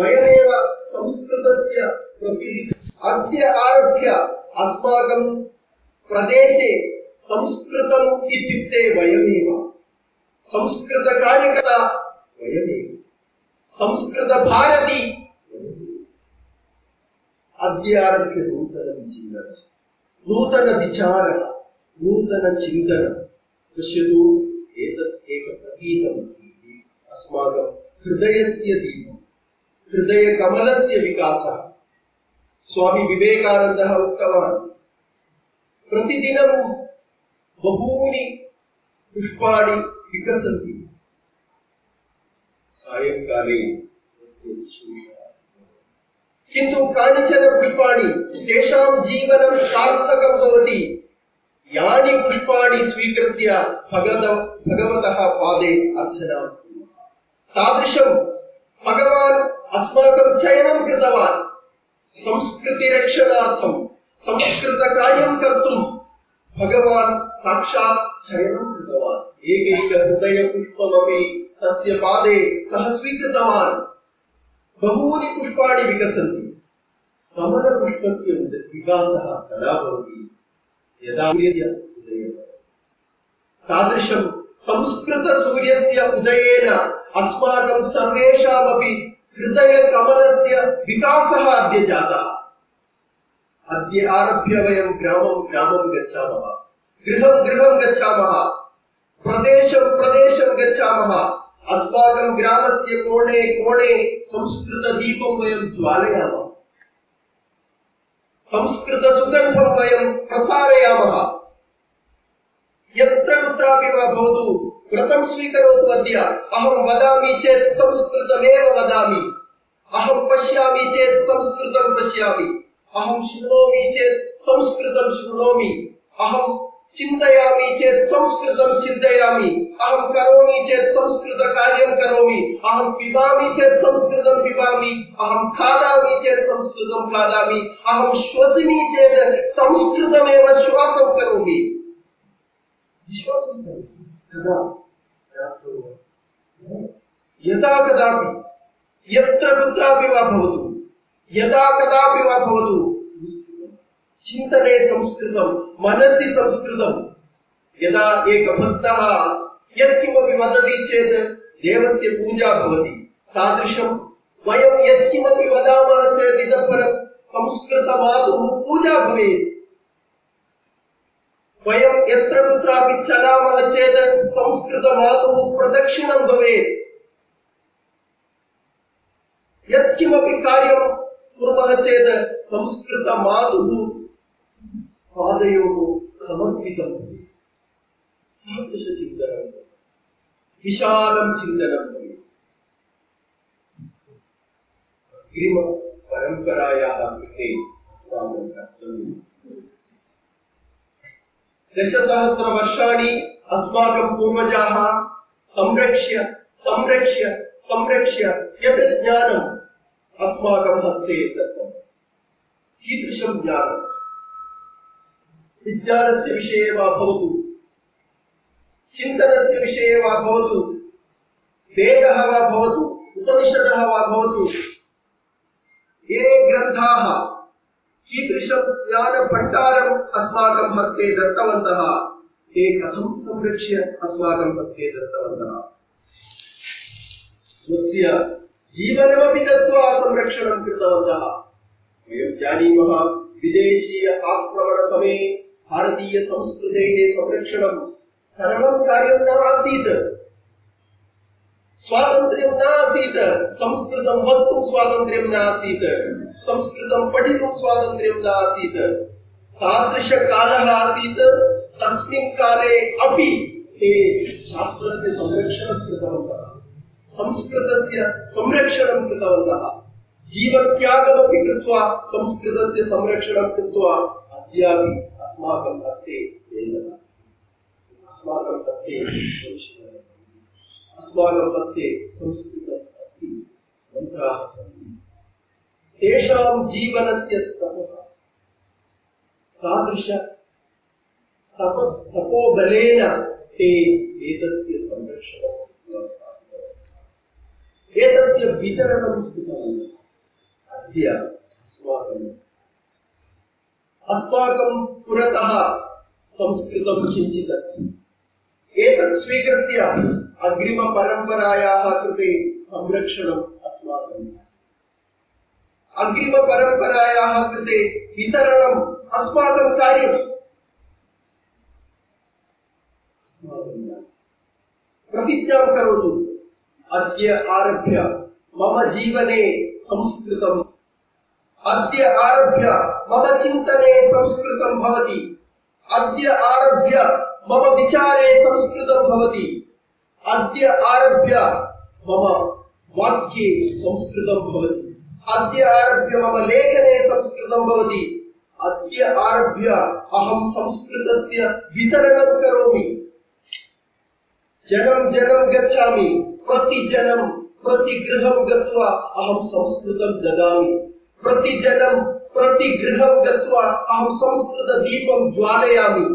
वयमेव संस्कृतस्य प्रतिनिधि। अद्य आरभ्य अस्माकं प्रदेशे संस्कृतम् इत्युक्ते वयमेव। संस्कृतकार्यकर्ता वयमेव। संस्कृतभारती वयमेव। अद्य आरभ्य नूतनं जीवनं नूतनविचारः नूतनचिन्तनं पश्यतु एतत् एकप्रतीकमस्ति अस्माकं हृदयस्य दीपम्। हृदयकमलस्य विकासः। स्वामी विवेकानन्दः उक्तवान्, प्रतिदिनं बहूनि सायङ्काले तस्य विशेषः। किन्तु कानिचन पुष्पाणि तेषां जीवनं सार्थकं भवति, यानि भगवत भगवतः पादे अर्चनां तादृशं भगवान् अस्माकं चयनं कृतवान्। संस्कृतिरक्षणार्थं, संस्कृतकार्यं कर्तुं भगवान् साक्षात् चयनं कृतवान्। एकैकहृदयपुष्पमपि तस्य पादे सः स्वीकृतवान्। बहूनि पुष्पाणि विकसन्ति। कमलपुष्पस्य विकासः कदा भवति? यदा तादृशं संस्कृतसूर्यस्य उदयेन अस्माकं सर्वेषामपि हृदयकमलस्य विकासः अद्य जातः। अद्य आरभ्य वयं ग्रामं ग्रामं गच्छामः। गृहं गृहं गच्छामः। प्रदेशं प्रदेशं गच्छामः। अस्माकं ग्रामस्य कोणे कोणे संस्कृतदीपं वयं ज्वालयामः। संस्कृतसुगन्धं वयं प्रसारयामः। यत्र कुत्रापि वा भवतु व्रतं स्वीकरोतु अद्य। अहं वदामि चेत् संस्कृतमेव वदामि। अहं पश्यामि चेत् संस्कृतं पश्यामि। अहं शृणोमि चेत् संस्कृतं शृणोमि। अहं चिन्तयामि चेत् संस्कृतं चिन्तयामि। अहं करोमि चेत् संस्कृतकार्यं करोमि। अहं पिबामि चेत् संस्कृतं पिबामि। अहं खादामि चेत् संस्कृतं खादामि। अहं श्वसिमि चेत् संस्कृतमेव श्वासं करोमि। विश्वासं करोमि। कदा यदा कदापि, यत्र कुत्रापि वा भवतु, यदा कदापि वा भवतु संस्कृतं चिन्तने संस्कृतं मनसि संस्कृतं यदा एकभक्तः यत्किमपि वदति चेत् देवस्य पूजा भवति। तादृशं वयं यत्किमपि वदामः चेत् इतः परं संस्कृतमातुः पूजा भवेत्। वयं यत्र कुत्रापि चलामः चेत् संस्कृतमातुः प्रदक्षिणं भवेत्। यत्किमपि कार्यं कुर्मः चेत् संस्कृतमातुः पादयोः समर्पितं भवेत्। तादृशचिन्तनं विशालं चिन्तनं भवेत्। अग्रिमपरम्परायाः कृते अस्माकं कर्तव्यमस्ति दशसहस्रवर्षाणि अस्माकं पूर्वजाः संरक्ष्य संरक्ष्य संरक्ष्य यत् ज्ञानम् अस्माकं हस्ते दत्तम्। कीदृशं ज्ञानम् विज्ञानस्य विषये वा भवतु। चिन्तनस्य विषये वा भवतु। वेदः वा भवतु। उपनिषदः ये ग्रन्थाः कीदृशं ज्ञानभण्डारम् अस्माकं हस्ते दत्तवन्तः? ते कथं संरक्ष्य अस्माकं हस्ते दत्तवन्तः? स्वस्य जीवनमपि दत्त्वा संरक्षणं कृतवन्तः। वयं जानीमः, विदेशीय आक्रमणसमये भारतीयसंस्कृतेः संरक्षणं सरलं कार्यं न आसीत् स्वातन्त्र्यं न आसीत् संस्कृतं वक्तुं स्वातन्त्र्यं न आसीत् संस्कृतं पठितुं स्वातन्त्र्यं न आसीत् तादृशकालः आसीत्। तस्मिन् काले अपि ते शास्त्रस्य संरक्षणं कृतवन्तः। संस्कृतस्य संरक्षणं कृतवन्तः। जीवत्यागमपि कृत्वा संस्कृतस्य संरक्षणं कृत्वा अद्यापि अस्माकं हस्ते वेदः अस्माकं हस्ते अस्माकं हस्ते संस्कृतम् अस्ति। मन्त्राः सन्ति। तेषां जीवनस्य तपः। तप तपोबलेन ते एतस्य संरक्षणं एतस्य वितरणं कृतवन्तः अद्य अस्माकम् अस्माकं पुरतः संस्कृतं किञ्चित् अस्ति। एतत् स्वीकृत्य अग्रिमपरम्परायाः कृते संरक्षणम् अस्माकम् अग्रिमपरम्परायाः कृते वितरणम् अस्माकं अस्माकं प्रतिज्ञां करोतु। अद्य आरभ्य मम जीवने संस्कृतम्। अद्य आरभ्य मम चिन्तने संस्कृतं भवति। अद्य आरभ्य मम विचारे संस्कृतं भवति। अद्य आरभ्य मम वाक्ये संस्कृतं भवति। अद्य आरभ्य मम लेखने संस्कृतं भवति। अद्य आरभ्य अहं संस्कृतस्य वितरणं करोमि। जनं जनं गच्छामि प्रतिजनं प्रतिगृहं गत्वा अहं संस्कृतं ददामि। प्रतिजनं प्रतिगृहं गत्वा अहं संस्कृतदीपं ज्वालयामि।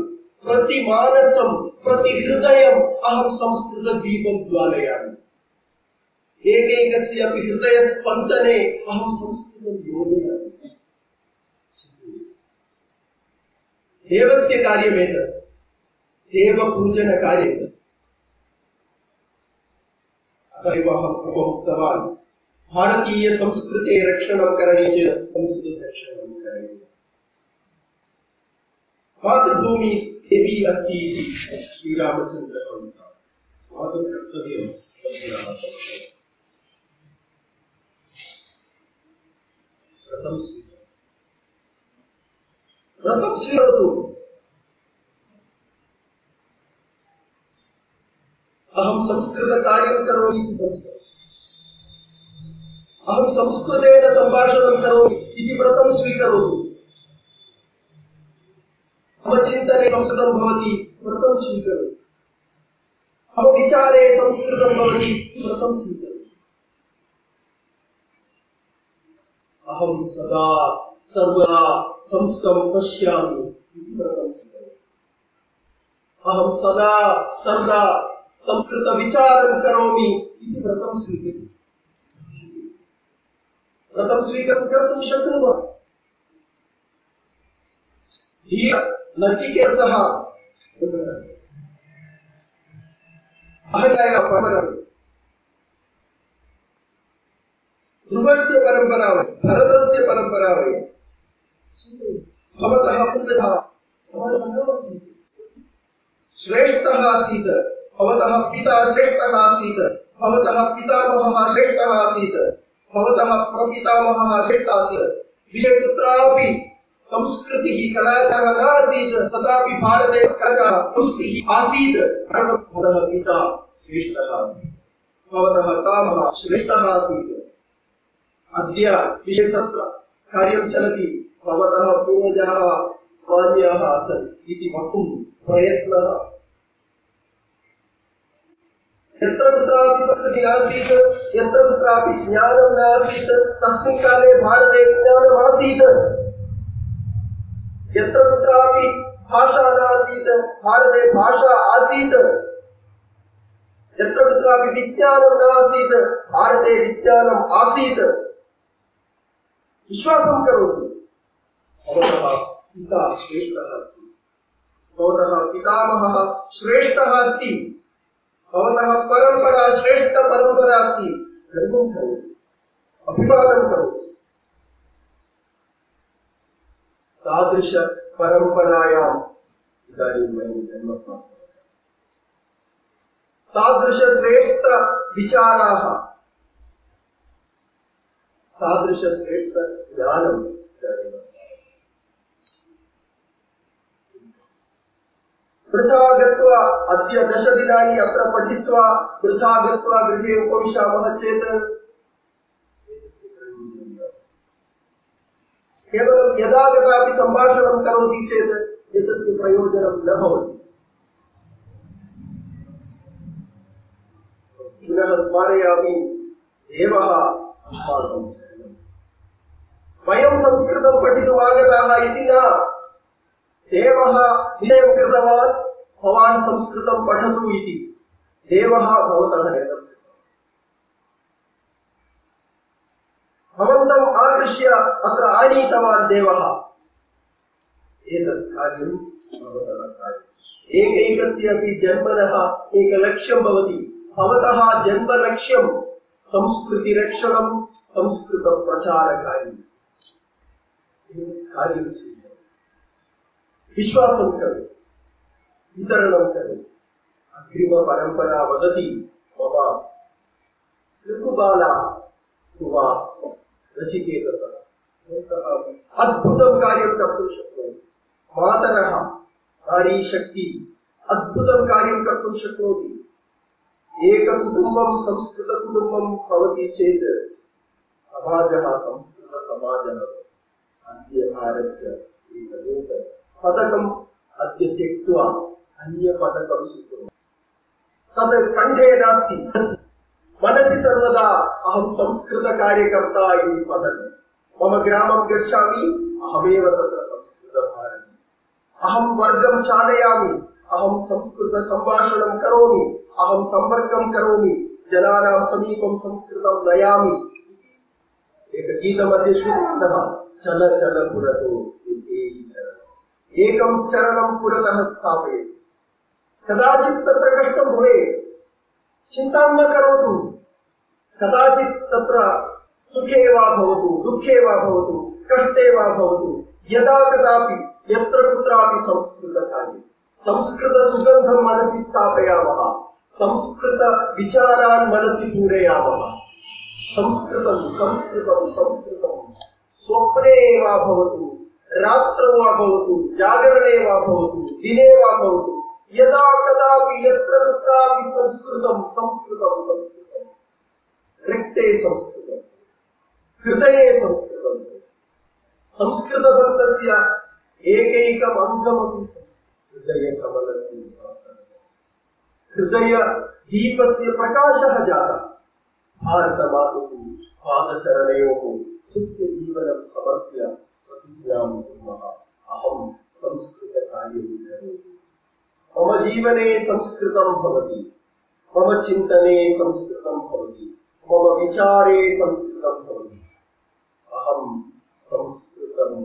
प्रतिमानसं प्रतिहृदयम् अहं संस्कृतदीपं ज्वालयामि। एकैकस्य अपि हृदयस्पन्दने अहं संस्कृतं योजयामि। देवस्य कार्यमेतत् देवपूजनकार्यम् अतः एव अहम् उपमुक्तवान्। भारतीयसंस्कृते रक्षणं करणीय चेत् संस्कृतरक्षणं करणीयम् मातृभूमि देवी अस्ति इति अस्माकं कर्तव्यं। तस्याः व्रतं स्वीकरोतु व्रतं स्वीकरोतु अहं संस्कृतकार्यं करोमि इति संस्कृतम् अहं संस्कृतेन सम्भाषणं करोमि। इति व्रतं स्वीकरोतु। मम चिन्तने संस्कृतं भवति व्रतं स्वीकरोतु मम विचारे संस्कृतं भवति व्रतं स्वीकरोतु। अहं सदा सर्वदा संस्कृतं पश्यामि इति व्रतं स्वीकरोतु अहं सदा सर्वदा संस्कृतविचारं करोमि इति व्रतं स्वीकरोतु व्रतं स्वीकरणं कर्तुं शक्नुमः। धीर परम्परा ध्रुवस्य परम्परा वै भरतस्य परम्परा वै भवतः समर्पणमसीत् श्रेष्ठः आसीत्, भवतः पिता श्रेष्ठः आसीत्, भवतः पितामहः श्रेष्ठः आसीत्, भवतः प्रपितामहः श्रेष्ठासीत् विषये कुत्रापि संस्कृतिः कलाचारः नासीत्, तथापि भारते कलाचारः पुष्टिः आसीत्। भवतः पिता श्रेष्ठः आसीत्। भवतः पितामहः श्रेष्ठः आसीत्। अद्य विशेषत्र कार्यं चलति, भवतः पूर्वजाः मान्याः आसन् इति वक्तुं प्रयत्नः यत्र कुत्रापि संस्कृतिः नासीत्, यत्र कुत्रापि ज्ञानं नासीत्, तस्मिन् काले भारते ज्ञानमासीत्। यत्र कुत्रापि भाषा नासीत्, भारते भाषा आसीत्। यत्र कुत्रापि विज्ञानं नासीत्, भारते विज्ञानम् आसीत्। विश्वासं करोतु। पिता श्रेष्ठः अस्ति। भवतः पितामहः श्रेष्ठः अस्ति। भवतः परम्परा श्रेष्ठपरम्परा अस्ति। इदानीं वयं जन्म प्राप्तवन्तः। तादृशश्रेष्ठविचाराः इदानीम् वृथा गत्वा अद्य दशदिनानि अत्र पठित्वा वृथा गत्वा गृहे उपविशामः चेत् केवलं यदा कदापि सम्भाषणं करोति चेत् एतस्य प्रयोजनं न भवति। पुनः स्मारयामि देवः अस्माकं वयं संस्कृतं आगताः इति न। देवः निश्चयं कृतवान्, भवान् संस्कृतं पठतु इति। देवः भवतः भवन्तम् आकृष्य अत्र आनीतवान् देवः। एतत् कार्यं भवतः कार्यम्। एकैकस्य अपि जन्मनः एकलक्ष्यं भवति। भवतः जन्मलक्ष्यं संस्कृतिरक्षणं संस्कृतप्रचारकार्यम्। कार्यं विश्वासं करोतु वितरणं करोतु अग्रिमपरम्परा वदति मम लघुबालाः वा नचिकेतसः अद्भुतं कार्यं कर्तुं शक्नोति मातरः नारीशक्ति, अद्भुतं कार्यं अद्य एकनूतन पदकम् अद्य त्यक्त्वा अन्यपदकं स्वीकुर्मः तद् कण्ठे नास्ति। मनसि सर्वदा अहं संस्कृतकार्यकर्ता इति पदकम् मम ग्रामं गच्छामि, अहमेव तत्र संस्कृतभारती। अहं वर्गं चालयामि, अहं संस्कृतसम्भाषणं करोमि, अहं सम्पर्कं करोमि, जनानां समीपं संस्कृतं नयामि। एकगीतमध्ये श्रुतवन्तः चल चल पुरतो एकं चरणं पुरतः स्थापयति। कदाचित् तत्र कष्टं भवेत्। चिन्तां न करोतु। कदाचित् तत्र सुखे वा भवतु, दुःखे वा भवतु, कष्टे वा भवतु। यदा कदापि, यत्र कुत्रापि संस्कृतकार्यम् संस्कृतसुगन्धं मनसि स्थापयामः। संस्कृतविचारान् मनसि पूरयामः। संस्कृतं संस्कृतं संस्कृतं स्वप्ने वा जागरणे दिने यदा कदापि यत्र कुत्रापि संस्कृतं संस्कृतं संस्कृतं। रिक्ते संस्कृतं। हृदये संस्कृतं। संस्कृतभक्तस्य एकैकम् अङ्गमपि हृदयकमलस्य हृदयदीपस्य प्रकाशः जातः। भारतमातुः। पादचरणयोः स्वस्य जीवनं समर्प्य प्रतिज्ञां कुर्मः अहं संस्कृतकार्यं करोमि मम जीवने संस्कृतं भवति मम चिन्तने संस्कृतं भवति मम विचारे संस्कृतं भवति अहं संस्कृतं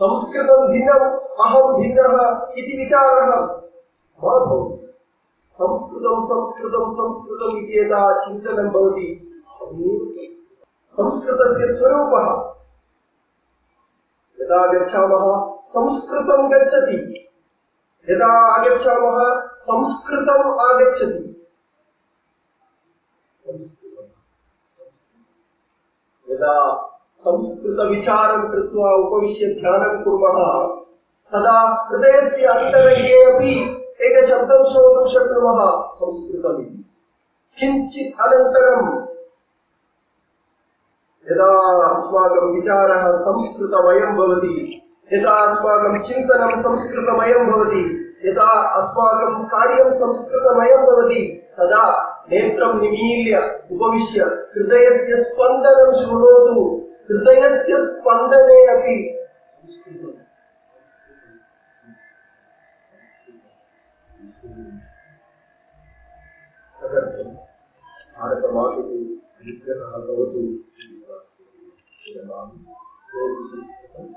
संस्कृतं भिन्नम् अहं भिन्नः इति विचारः मा भवति संस्कृतं संस्कृतं, संस्कृतम् इति यदा चिन्तनं भवति संस्कृतस्य स्वरूपः। यदा गच्छामः, संस्कृतं गच्छति। यदा आगच्छामः, संस्कृतम् आगच्छति। संस्कृतं यदा संस्कृतविचारं कृत्वा उपविश्य ध्यानं कुर्मः, तदा हृदयस्य अन्तरङ्गे अपि एकशब्दं श्रोतुं शक्नुमः संस्कृतमिति किञ्चित् अनन्तरम् यदा अस्माकं विचारः संस्कृतमयं भवति यदा अस्माकं चिन्तनं संस्कृतमयं भवति यदा अस्माकं कार्यं संस्कृतमयं भवति तदा नेत्रं निमील्य उपविश्य हृदयस्य स्पन्दनं शृणोतु हृदयस्य स्पन्दने अपि संस्कृतं तदर्थं संस्कृतम्